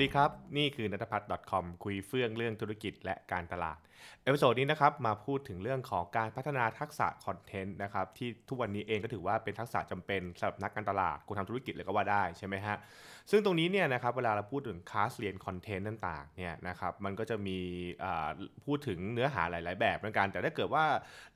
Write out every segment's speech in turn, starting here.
ดีครับ นี่คือนัทพัฒน์ .com คุยเฟื่องเรื่องธุรกิจและการตลาด episode นี้นะครับมาพูดถึงเรื่องของการพัฒนาทักษะ content นะครับที่ทุกวันนี้เองก็ถือว่าเป็นทักษะจำเป็นสำหรับนักการตลาดคนทำธุรกิจเลยก็ว่าได้ใช่ไหมฮะซึ่งตรงนี้เนี่ยนะครับเวลาเราพูดถึงคลาสเรียน content ต่างๆเนี่ยนะครับมันก็จะมีพูดถึงเนื้อหาหลาย ๆ แบบเหมือนกัน แต่ถ้าเกิดว่า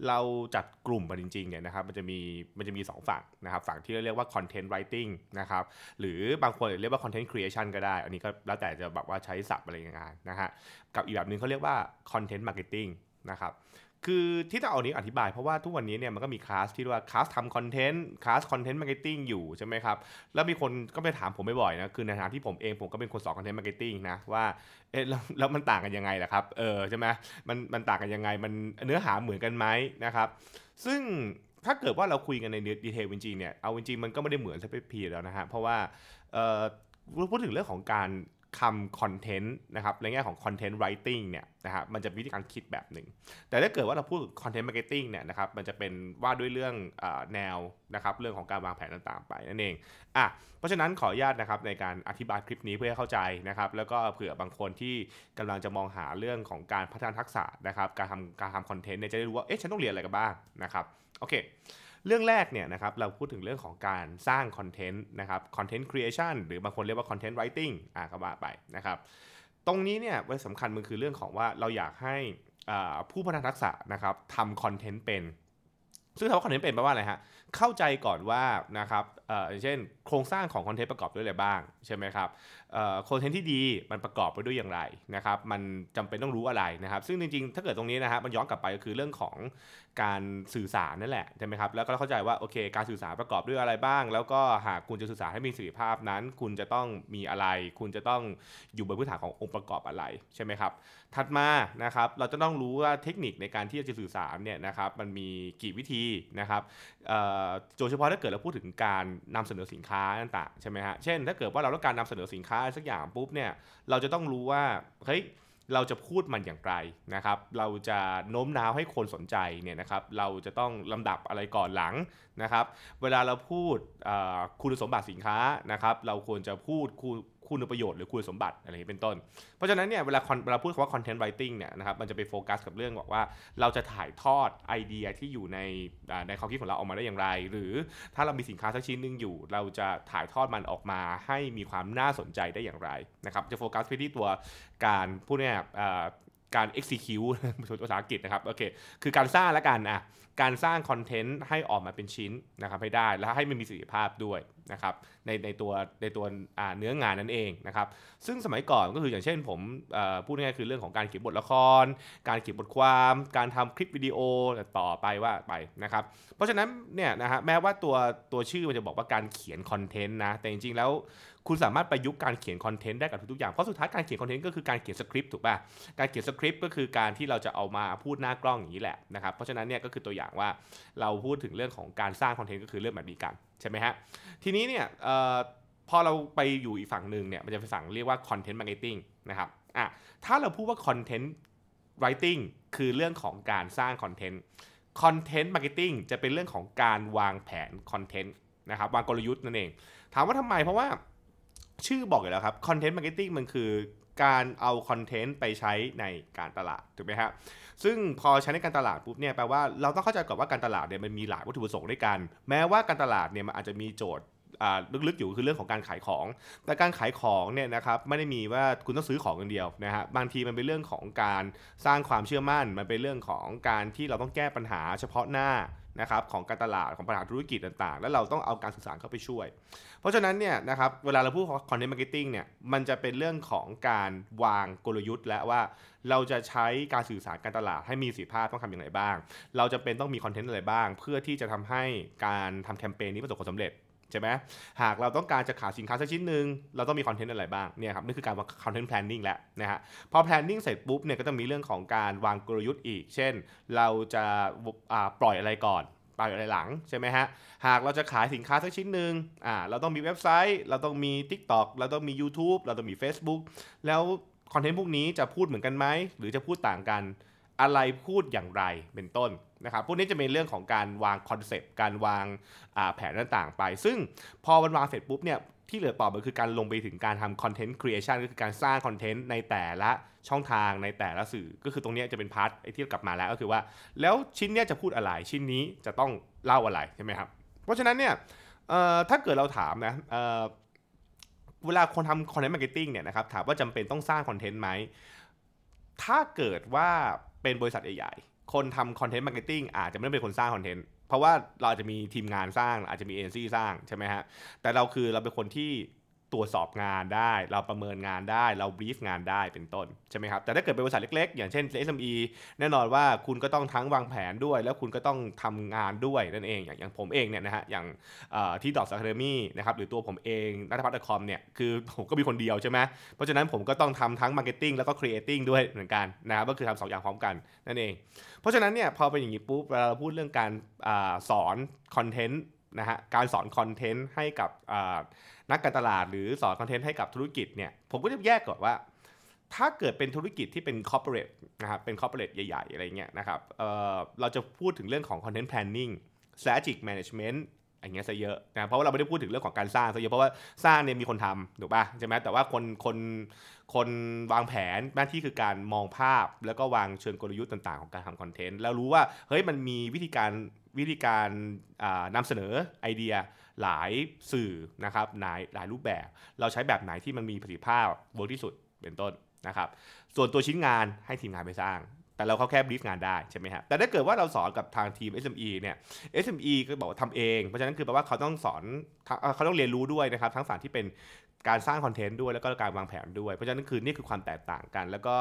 เราจัดกลุ่มมันจริงๆเนี่ยนะครับมันจะมีมันจะมีสองฝั่งนะครับฝั่งที่เรียกว่า content writing นะครับหรือบางคนเรียกว่า content creation ก็ได้ อันนี้ก็แล้วแต่จะแบบว่าใช้ศัพท์อะไรยังไงนะฮะกับอีกแบบหนึ่งเขาเรียกว่า content marketing นะครับคือที่ต้องเอานี้อธิบายเพราะว่าทุกวันนี้เนี่ยมันก็มีคลาสที่เรียกว่าคลาสทำคอนเทนต์คลาส content marketing อยู่ใช่ไหมครับ แล้วมีคนก็ไปถามผมบ่อยๆนะคือในฐานะที่ผมเองผมก็เป็นคนสอน content marketing นะว่าเอ๊ะแล้วแล้วมันต่างกันยังไงล่ะครับเออใช่ไหมมันมันต่างกันยังไงมันเนื้อหาเหมือนกันไหมนะครับ ซึ่งถ้าเกิดว่าเราคุยกันใน detail จริงๆเนี่ยเอาจริงๆมันก็ไม่ได้เหมือนซะทีเดียวนะฮะเพราะว่าเออพูดถึงเรื่องของการ ทำคอนเทนต์นะครับในแง่ของ content writing เนี่ยนะฮะมันจะมีวิธีการคิดแบบหนึ่ง แต่ถ้าเกิดว่าเราพูด content marketing เนี่ยนะครับมันจะเป็นว่าด้วยเรื่องอแนวนะครับเรื่องของการวางแผนต่างๆ ไปนั่นเองอะเพราะฉะนั้นขออนุญาตนะครับในการอธิบายคลิปนี้เพื่อให้เข้าใจนะครับแล้วก็เผื่อบางคนที่กำลังจะมองหาเรื่องของการพัฒนาทักษะนะครับการทำการทำคอนเทนต์เนี่ยจะได้รู้ว่าเอ๊ะฉันต้องเรียนอะไรกันบ้างนะครับโอเค เรื่องแรกเนี่ยนะครับเราพูดถึงเรื่องของการสร้างคอนเทนต์นะครับ content creation หรือบางคนเรียกว่า content writing อะก็ว่าไปนะครับตรงนี้เนี่ยสำคัญมันคือเรื่องของว่าเราอยากให้อ่าผู้พัฒนาทักษะนะครับทำคอนเทนต์เป็น ซึ่งคำว่าคอนเทนต์เป็นแปลว่าอะไรฮะ เข้าใจก่อนว่านะครับเอ่ออย่างเช่น โครงสร้างของคอนเทนต์ประกอบด้วยอะไรบ้างใช่ไหมครับเอ่อคอนเทนต์ที่ดีมันประกอบไปด้วยอย่างไรนะครับ มันจำเป็นต้องรู้อะไรนะครับ ซึ่งจริงๆ ถ้าเกิดตรงนี้นะฮะมันย้อนกลับไปก็คือเรื่องของการสื่อสารนั่นแหละใช่ไหมครับ แล้วก็เข้าใจว่าโอเค การสื่อสารประกอบด้วยอะไรบ้าง แล้วก็หากคุณจะสื่อสารให้มีประสิทธิภาพนั้น คุณจะต้องมีอะไร คุณจะต้องอยู่บนพื้นฐานขององค์ประกอบอะไรใช่ไหมครับ ถัดมานะครับ เราจะต้องรู้ว่าเทคนิคในการที่จะสื่อสารเนี่ยนะครับ มันมีกี่วิธีนะครับโดยเฉพาะถ้าเกิดเราพูดถึงการนำเสนอสินค้าต่างๆใช่ไหมฮะเช่น ถ้าเกิดว่าเราต้องการนำเสนอสินค้าสักอย่างปุ๊บเนี่ยเราจะต้องรู้ว่าเฮ้ยเราจะพูดมันอย่างไรนะครับ เราจะโน้มน้าวให้คนสนใจเนี่ยนะครับ เราจะต้องลำดับอะไรก่อนหลังนะครับ เวลาเราพูดคุณสมบัติสินค้านะครับ เราควรจะพูดคุณประโยชน์หรือคุณสมบัติอะไรอย่างนี้เป็นต้น เพราะฉะนั้นเนี่ยเวลาเวลาพูดคำว่า content writing เนี่ยนะครับมันจะไปโฟกัสกับเรื่องบอกว่า เราจะถ่ายทอดไอเดียที่อยู่ในในความคิดของเราออกมาได้อย่างไร หรือถ้าเรามีสินค้าสักชิ้นหนึ่งอยู่ เราจะถ่ายทอดมันออกมาให้มีความน่าสนใจได้อย่างไรนะครับจะโฟกัสไปที่ตัวการพูดเนี่ยการ execute ภาษาอังกฤษนะครับโอเคคือการสร้างและกันอะการสร้างคอนเทนต์ให้ออกมาเป็นชิ้นนะครับให้ได้ แล้วให้มันมีประสิทธิภาพด้วยนะครับในในตัวในตัวเนื้องานนั่นเองนะครับซึ่งสมัยก่อนก็คืออย่างเช่นผมพูดง่ายๆคือเรื่องของการเขียนบทละคร การเขียนบทความ การทำคลิปวิดีโอต่อไปว่าไปนะครับเพราะฉะนั้นเนี่ยนะฮะแม้ว่าตัวตัวชื่อมันจะบอกว่าการเขียนคอนเทนต์นะแต่จริงๆแล้วคุณสามารถประยุกต์การเขียนคอนเทนต์ได้กับทุกๆอย่าง เพราะสุดท้ายการเขียนคอนเทนต์ก็คือการเขียนสคริปต์ถูกป่ะ การเขียนสคริปต์ก็คือการที่เราจะเอามาพูดหน้ากล้องอย่างนี้แหละนะครับ เพราะฉะนั้นเนี่ยก็คือตัวอย่างว่าเราพูดถึงเรื่องของการสร้างคอนเทนต์ก็คือเรื่องแบบนี้กันใช่ไหมฮะ ทีนี้เนี่ยออพอเราไปอยู่อีกฝั่งหนึ่งเนี่ยมันจะเป็นฝั่งเรียกว่า content marketing นะครับอะถ้าเราพูดว่า content writing คือเรื่องของการสร้างคอนเทนต์ content marketing จะเป็นเรื่องของการวางแผนคอนเทนต์นะครับวางกลยุทธ์นั่นเอง ถามว่าทำไมเพราะว่าชื่อบอกอยู่แล้วครับ content marketing มันคือ การเอาคอนเทนต์ไปใช้ในการตลาดถูกไหมครับซึ่งพอใช้ในการตลาดปุ๊บเนี่ยแปลว่าเราต้องเข้าใจก่อนว่าการตลาดเนี่ยมันมีหลายวัตถุประสงค์ด้วยกัน แม้ว่าการตลาดเนี่ยมันอาจจะมีโจทย์ลึกๆอยู่คือเรื่องของการขายของ แต่การขายของเนี่ยนะครับไม่ได้มีว่าคุณต้องซื้อของอย่างเดียวนะฮะบางทีมันเป็นเรื่องของการสร้างความเชื่อมั่น มันเป็นเรื่องของการที่เราต้องแก้ปัญหาเฉพาะหน้า นะครับของการตลาดของปัญหาธุรกิจต่างๆ แล้วเราต้องเอาการสื่อสารเข้าไปช่วย เพราะฉะนั้นเนี่ยนะครับเวลาเราพูด content marketing เนี่ยมันจะเป็นเรื่องของการวางกลยุทธ์ และว่าเราจะใช้การสื่อสารการตลาดให้มีประสิทธิภาพต้องทำอย่างไรบ้าง เราจำเป็นต้องมีคอนเทนต์อะไรบ้าง เพื่อที่จะทำให้การทำแคมเปญนี้ประสบความสำเร็จ ใช่ไหมหากเราต้องการจะขายสินค้าสักชิ้นหนึ่งเราต้องมีคอนเทนต์อะไรบ้างเนี่ยครับนี่คือการวาง content planning แหละนะฮะพอ planning เสร็จปุ๊บเนี่ยก็ต้องมีเรื่องของการวางกลยุทธ์อีก เช่น เราจะปล่อยอะไรก่อนปล่อยอะไรหลังใช่ไหมฮะ หากเราจะขายสินค้าสักชิ้นหนึ่งอ่าเราต้องมีเว็บไซต์ เราต้องมี TikTok เราต้องมี YouTube เราต้องมี Facebook แล้วคอนเทนต์พวกนี้จะพูดเหมือนกันไหมหรือจะพูดต่างกัน อะไรพูดอย่างไรเป็นต้นนะครับพวกนี้จะเป็นเรื่องของการวางคอนเซปต์การวางแผนต่างๆ ไป ซึ่งพอมันวางเสร็จปุ๊บเนี่ยที่เหลือต่อมันคือการลงไปถึงการทำ content creation ก็คือการสร้างคอนเทนต์ในแต่ละช่องทางในแต่ละสื่อ ก็คือตรงนี้จะเป็น part ที่กลับมาแล้วก็คือว่า แล้วชิ้นนี้จะพูดอะไรชิ้นนี้จะต้องเล่าอะไรใช่ไหมครับเพราะฉะนั้นเนี่ยถ้าเกิดเราถามนะเวลาคนทำ content marketing เนี่ยนะครับถามว่าจำเป็นต้องสร้างคอนเทนต์ไหมถ้าเกิดว่า เป็นบริษัทใหญ่ๆ คนทำ content marketing อาจจะไม่ได้เป็นคนสร้างคอนเทนต์ เพราะว่าเราอาจจะมีทีมงานสร้างอาจจะมีเอ็นซี่สร้างใช่ไหมฮะ แต่เราคือเราเป็นคนที่ ตรวจสอบงานได้ เราประเมินงานได้ เรา brief งานได้เป็นต้นใช่ไหมครับแต่ถ้าเกิดเป็นบริษัทเล็กๆ อย่างเช่น SME แน่นอนว่าคุณก็ต้องทั้งวางแผนด้วย แล้วคุณก็ต้องทำงานด้วยนั่นเองอย่างอย่างผมเองเนี่ยนะฮะอย่างที่ dots academy นะครับหรือตัวผมเอง nuttaputch.com เนี่ยคือผมก็มีคนเดียวใช่ไหมเพราะฉะนั้นผมก็ต้องทำทั้ง marketing แล้วก็ creating ด้วยเหมือนกันนะครับก็คือทำสองอย่างพร้อมกันนั่นเอง เพราะฉะนั้นเนี่ยพอเป็นอย่างนี้ปุ๊บเราพูดเรื่องการอสอนคอนเทนต์ นะฮะการสอนคอนเทนต์ให้กับนักการตลาด หรือสอนคอนเทนต์ให้กับธุรกิจเนี่ยผมก็จะแยกก่อนว่า ถ้าเกิดเป็นธุรกิจที่เป็น corporate นะครับเป็น corporate ใหญ่ ๆ อะไรเงี้ยนะครับเเราจะพูดถึงเรื่องของ content planning strategic management อย่างเงี้ยซะเยอะนะเพราะว่าเราไม่ได้พูดถึงเรื่องของการสร้างซะเยอะเพราะว่าสร้างเนี่ยมีคนทำถูกป่ะใช่ไหมแต่ว่าคนคนคนวางแผนหน้าที่คือการมองภาพ แล้วก็วางเชิงกลยุทธ์ต่างๆ ของการทำคอนเทนต์แล้วรู้ว่าเฮ้ยมันมีวิธีการ วิธีการนำเสนอไอเดียหลายสื่อนะครับหลายหลายรูปแบบ เราใช้แบบไหนที่มันมีประสิทธิภาพ work ที่สุดเป็นต้นนะครับ ส่วนตัวชิ้นงานให้ทีมงานไปสร้าง แต่เราเขาแค่ brief งานได้ใช่ไหมฮะแต่ถ้าเกิดว่าเราสอนกับทางทีม SME เนี่ย SME ก็บอกว่าทำเอง เพราะฉะนั้นคือแปลว่าเขาต้องสอนเขาต้องเรียนรู้ด้วยนะครับ ทั้งฝั่งที่เป็นการสร้างคอนเทนต์ด้วยแล้วก็การวางแผนด้วย เพราะฉะนั้นคือนี่คือความแตกต่างกัน แล้วก็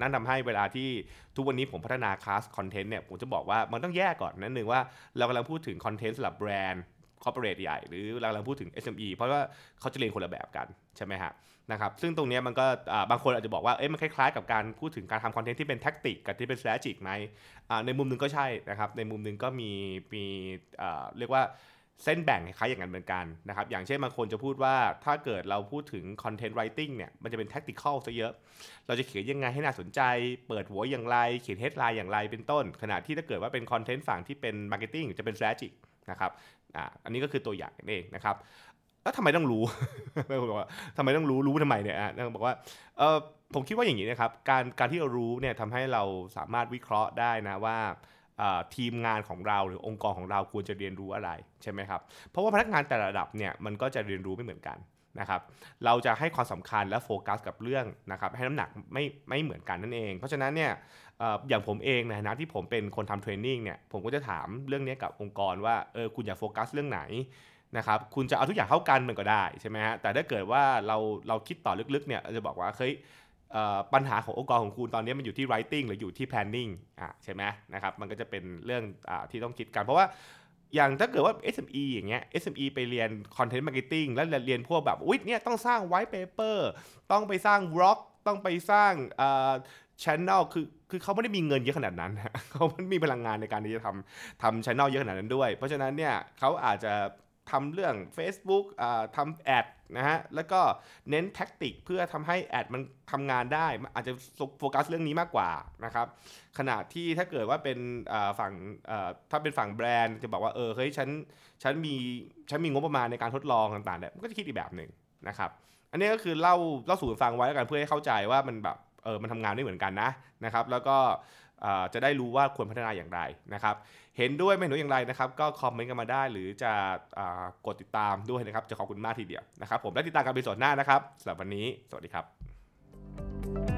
นั่นทำให้เวลาที่ทุกวันนี้ผมพัฒนาคลาสคอนเทนต์เนี่ยผมจะบอกว่ามันต้องแยกก่อนนั่นหนึ่งว่าเรากำลังพูดถึงคอนเทนต์สำหรับแบรนด์ corporate ใหญ่หรือเรากำลังพูดถึง SME เพราะว่าเขาจะเรียนคนละแบบกันใช่ไหมฮะนะครับซึ่งตรงนี้มันก็บางคนอาจจะบอกว่าเอ้ยมันคล้ายๆกับการพูดถึงการทำคอนเทนต์ที่เป็น tactic กับที่เป็น strategic ไหมในมุมหนึ่งก็ใช่นะครับในมุมหนึ่งก็มีมีเรียกว่าเส้นแบ่งคล้ายอย่างนั้นเหมือนกันนะครับอย่างเช่นบางคนจะพูดว่าถ้าเกิดเราพูดถึง content writing เนี่ยมันจะเป็น tactical ซะเยอะ เราจะเขียนยังไงให้น่าสนใจ เปิดหัวอย่างไรเขียน headline อย่างไรเป็นต้น ขณะที่ถ้าเกิดว่าเป็น content ฝั่งที่เป็น marketing จะเป็น strategic นะครับ อ่าอันนี้ก็คือตัวอย่างนั่นเองนะครับแล้วทำไมต้องรู้บอกว่าทำไมต้องรู้รู้ทำไมเนี่ยอะบอกว่าเออผมคิดว่าอย่างนี้นะครับการการที่เรารู้เนี่ยทำให้เราสามารถวิเคราะห์ได้นะว่าทีมงานของเราหรือองค์กรของเราควรจะเรียนรู้อะไรใช่ไหมครับเพราะว่าพนักงานแต่ละระดับเนี่ยมันก็จะเรียนรู้ไม่เหมือนกัน นะครับเราจะให้ความสำคัญและโฟกัสกับเรื่องนะครับให้น้ำหนักไม่ไม่เหมือนกันนั่นเอง เพราะฉะนั้นเนี่ยอย่างผมเองในฐานะที่ผมเป็นคนทำเทรนนิ่งเนี่ยผมก็จะถามเรื่องนี้กับองค์กรว่าเออคุณอยากโฟกัสเรื่องไหนนะครับคุณจะเอาทุกอย่างเข้ากันมันก็ได้ใช่ไหมฮะแต่ถ้าเกิดว่าเราเราคิดต่อลึกๆเนี่ยจะบอกว่าเฮ้ยปัญหาขององค์กรของคุณตอนนี้มันอยู่ที่ writing หรืออยู่ที่ planning อะใช่ไหมนะครับมันก็จะเป็นเรื่องอที่ต้องคิดกันเพราะว่า อย่างถ้าเกิดว่า SME อย่างเงี้ย SME ไปเรียน content marketing แล้วเรียนพวกแบบอุ้ยเนี่ยต้องสร้าง white paper ต้องไปสร้างบล็อกต้องไปสร้างช่องคือคือเขาไม่ได้มีเงินเยอะขนาดนั้นเขาไม่มีพลังงานในการที่จะทำทำ channel เยอะขนาดนั้นด้วย เพราะฉะนั้นเนี่ยเขาอาจจะ ทำเรื่อง Facebook ทำแอดนะฮะ แล้วก็เน้นแท็กติกเพื่อทำให้แอดมันทำงานได้ อาจจะโฟกัสเรื่องนี้มากกว่านะครับ ขณะที่ถ้าเกิดว่าเป็นฝั่งถ้าเป็นฝั่งแบรนด์จะบอกว่าเออเฮ้ยฉันฉันมีฉันมีงบประมาณในการทดลองต่างๆเนี่ยมันก็จะคิดอีกแบบหนึ่งนะครับ อันนี้ก็คือเล่าเล่าสู่ฟังไว้แล้วกันเพื่อให้เข้าใจว่ามันแบบเออมันทำงานได้เหมือนกันนะนะครับ แล้วก็ จะได้รู้ว่าควรพัฒนาอย่างไรนะครับ เห็นด้วยไม่เห็นด้วยอย่างไรนะครับ ก็คอมเมนต์กันมาได้ หรือจะกดติดตามด้วยนะครับ จะขอบคุณมากทีเดียวนะครับ ผมและติดตามกันไปสดหน้านะครับสำหรับวันนี้ สวัสดีครับ